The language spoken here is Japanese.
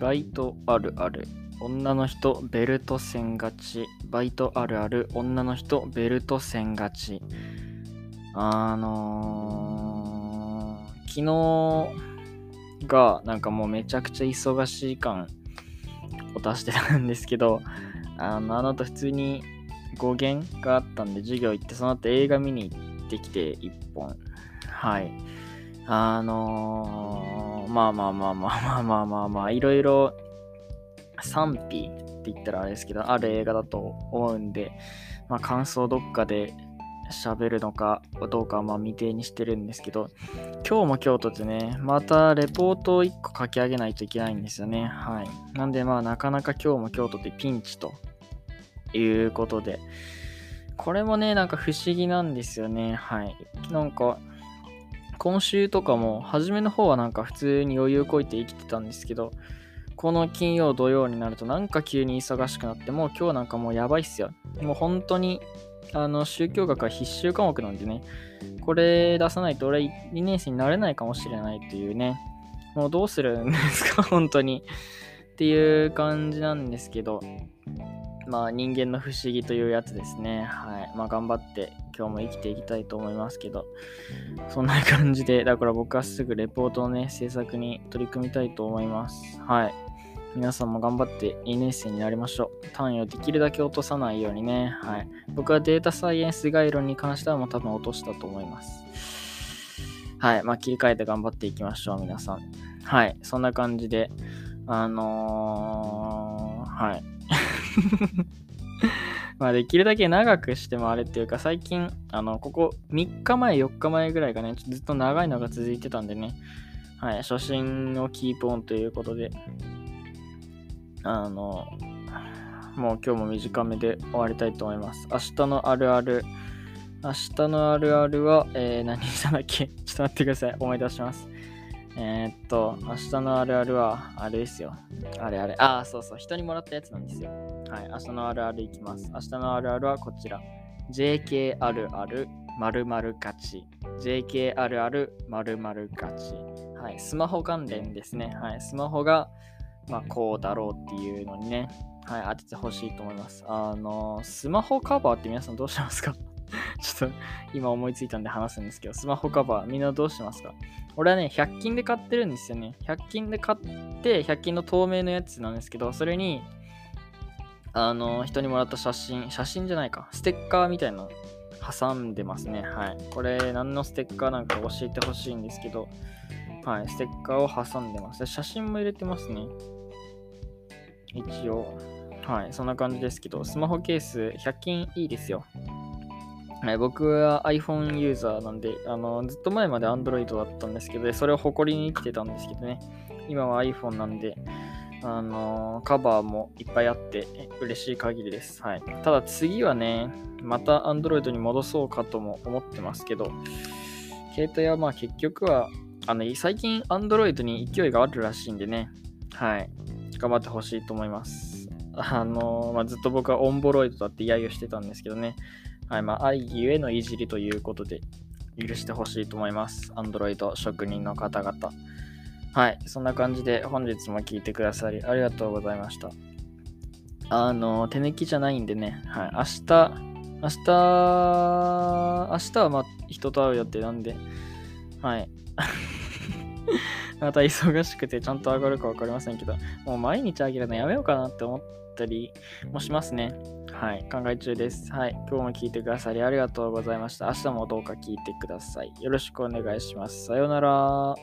バイトあるある。女の人ベルト線勝ち。バイトあるある。女の人ベルト線勝ち。あのー、昨日がなんかもうめちゃくちゃ忙しい感を出してたんですけど、あの、あの後普通に語源があったんで授業行って、その後映画見に行ってきて1本。はい。あのー、まあまあまあまあまあまあまあまあ、いろいろ賛否って言ったらあれですけど、ある映画だと思うんで、まあ感想どっかで喋るのかどうかはまあ未定にしてるんですけど、今日も京都でね、またレポートを1個書き上げないといけないんですよね。はい。なんでまあなかなか今日も京都でピンチということで、これもね、なんか不思議なんですよね。はい。なんか、今週とかも、初めの方はなんか普通に余裕こいて生きてたんですけど、この金曜土曜になるとなんか急に忙しくなってもう今日なんかもうやばいっすよ。もう本当にあの宗教学は必修科目なんでね、これ出さないと俺2年生になれないかもしれないというね、もうどうするんですか、本当に。っていう感じなんですけど、まあ人間の不思議というやつですね。はい。まあ頑張って今日も生きていきたいと思いますけど、そんな感じで、だから僕はすぐレポートのね、制作に取り組みたいと思います。はい。皆さんも頑張って2年生になりましょう。単位をできるだけ落とさないようにね。はい。僕はデータサイエンス概論に関してはもう多分落としたと思います。はい。まあ切り替えて頑張っていきましょう、皆さん。はい。そんな感じで、あのー、はい。まあできるだけ長くしてもあれっていうか、最近、あの、ここ3日前、4日前ぐらいがね、ずっと長いのが続いてたんでね、はい、初心をキープオンということで、あの、もう今日も短めで終わりたいと思います。明日のあるある、明日のあるあるは、えー、何したんだっけ？ちょっと待ってください。思い出します。えー、っと、明日のあるあるは、あれですよ。あれあれ。ああ、そうそう。人にもらったやつなんですよ。はい。明日のあるあるいきます。明日のあるあるはこちら。JK あるある〇〇勝ち。JK あるある〇〇勝ち。はい。スマホ関連ですね。はい。スマホが、まあ、こうだろうっていうのにね、はい、当ててほしいと思います。あの、スマホカバーって皆さんどうしますか？ちょっと今思いついたんで話すんですけど、スマホカバーみんなどうしますか？俺はね、100均で買ってるんですよね。100均で買って、100均の透明のやつなんですけど、それに、あの、人にもらった写真、写真じゃないか、ステッカーみたいなの挟んでますね。はい。これ、何のステッカーなんか教えてほしいんですけど、はい、ステッカーを挟んでます。写真も入れてますね。一応。はい、そんな感じですけど、スマホケース100均いいですよ。はい、僕は iPhone ユーザーなんで、あのずっと前まで Android だったんですけど、それを誇りに生きてたんですけどね、今は iPhone なんで、あのカバーもいっぱいあって嬉しい限りです。はい。ただ次はね、また Android に戻そうかとも思ってますけど、携帯はまあ結局は、あの、最近 Android に勢いがあるらしいんでね、はい。頑張ってほしいと思います。あのまあ、ずっと僕はオンボロイドだって揶揄してたんですけどね。はい、まあ、愛ゆえのいじりということで、許してほしいと思います。アンドロイド職人の方々。はい、そんな感じで本日も聞いてくださりありがとうございました。あの、手抜きじゃないんでね、はい、明日、明日、明日はま人と会う予定なんで、はい。また忙しくてちゃんと上がるか分かりませんけど、もう毎日あげるのやめようかなって思ったりもしますね。はい、考え中です。はい、今日も聞いてくださりありがとうございました。明日もどうか聞いてください。よろしくお願いします。さようなら。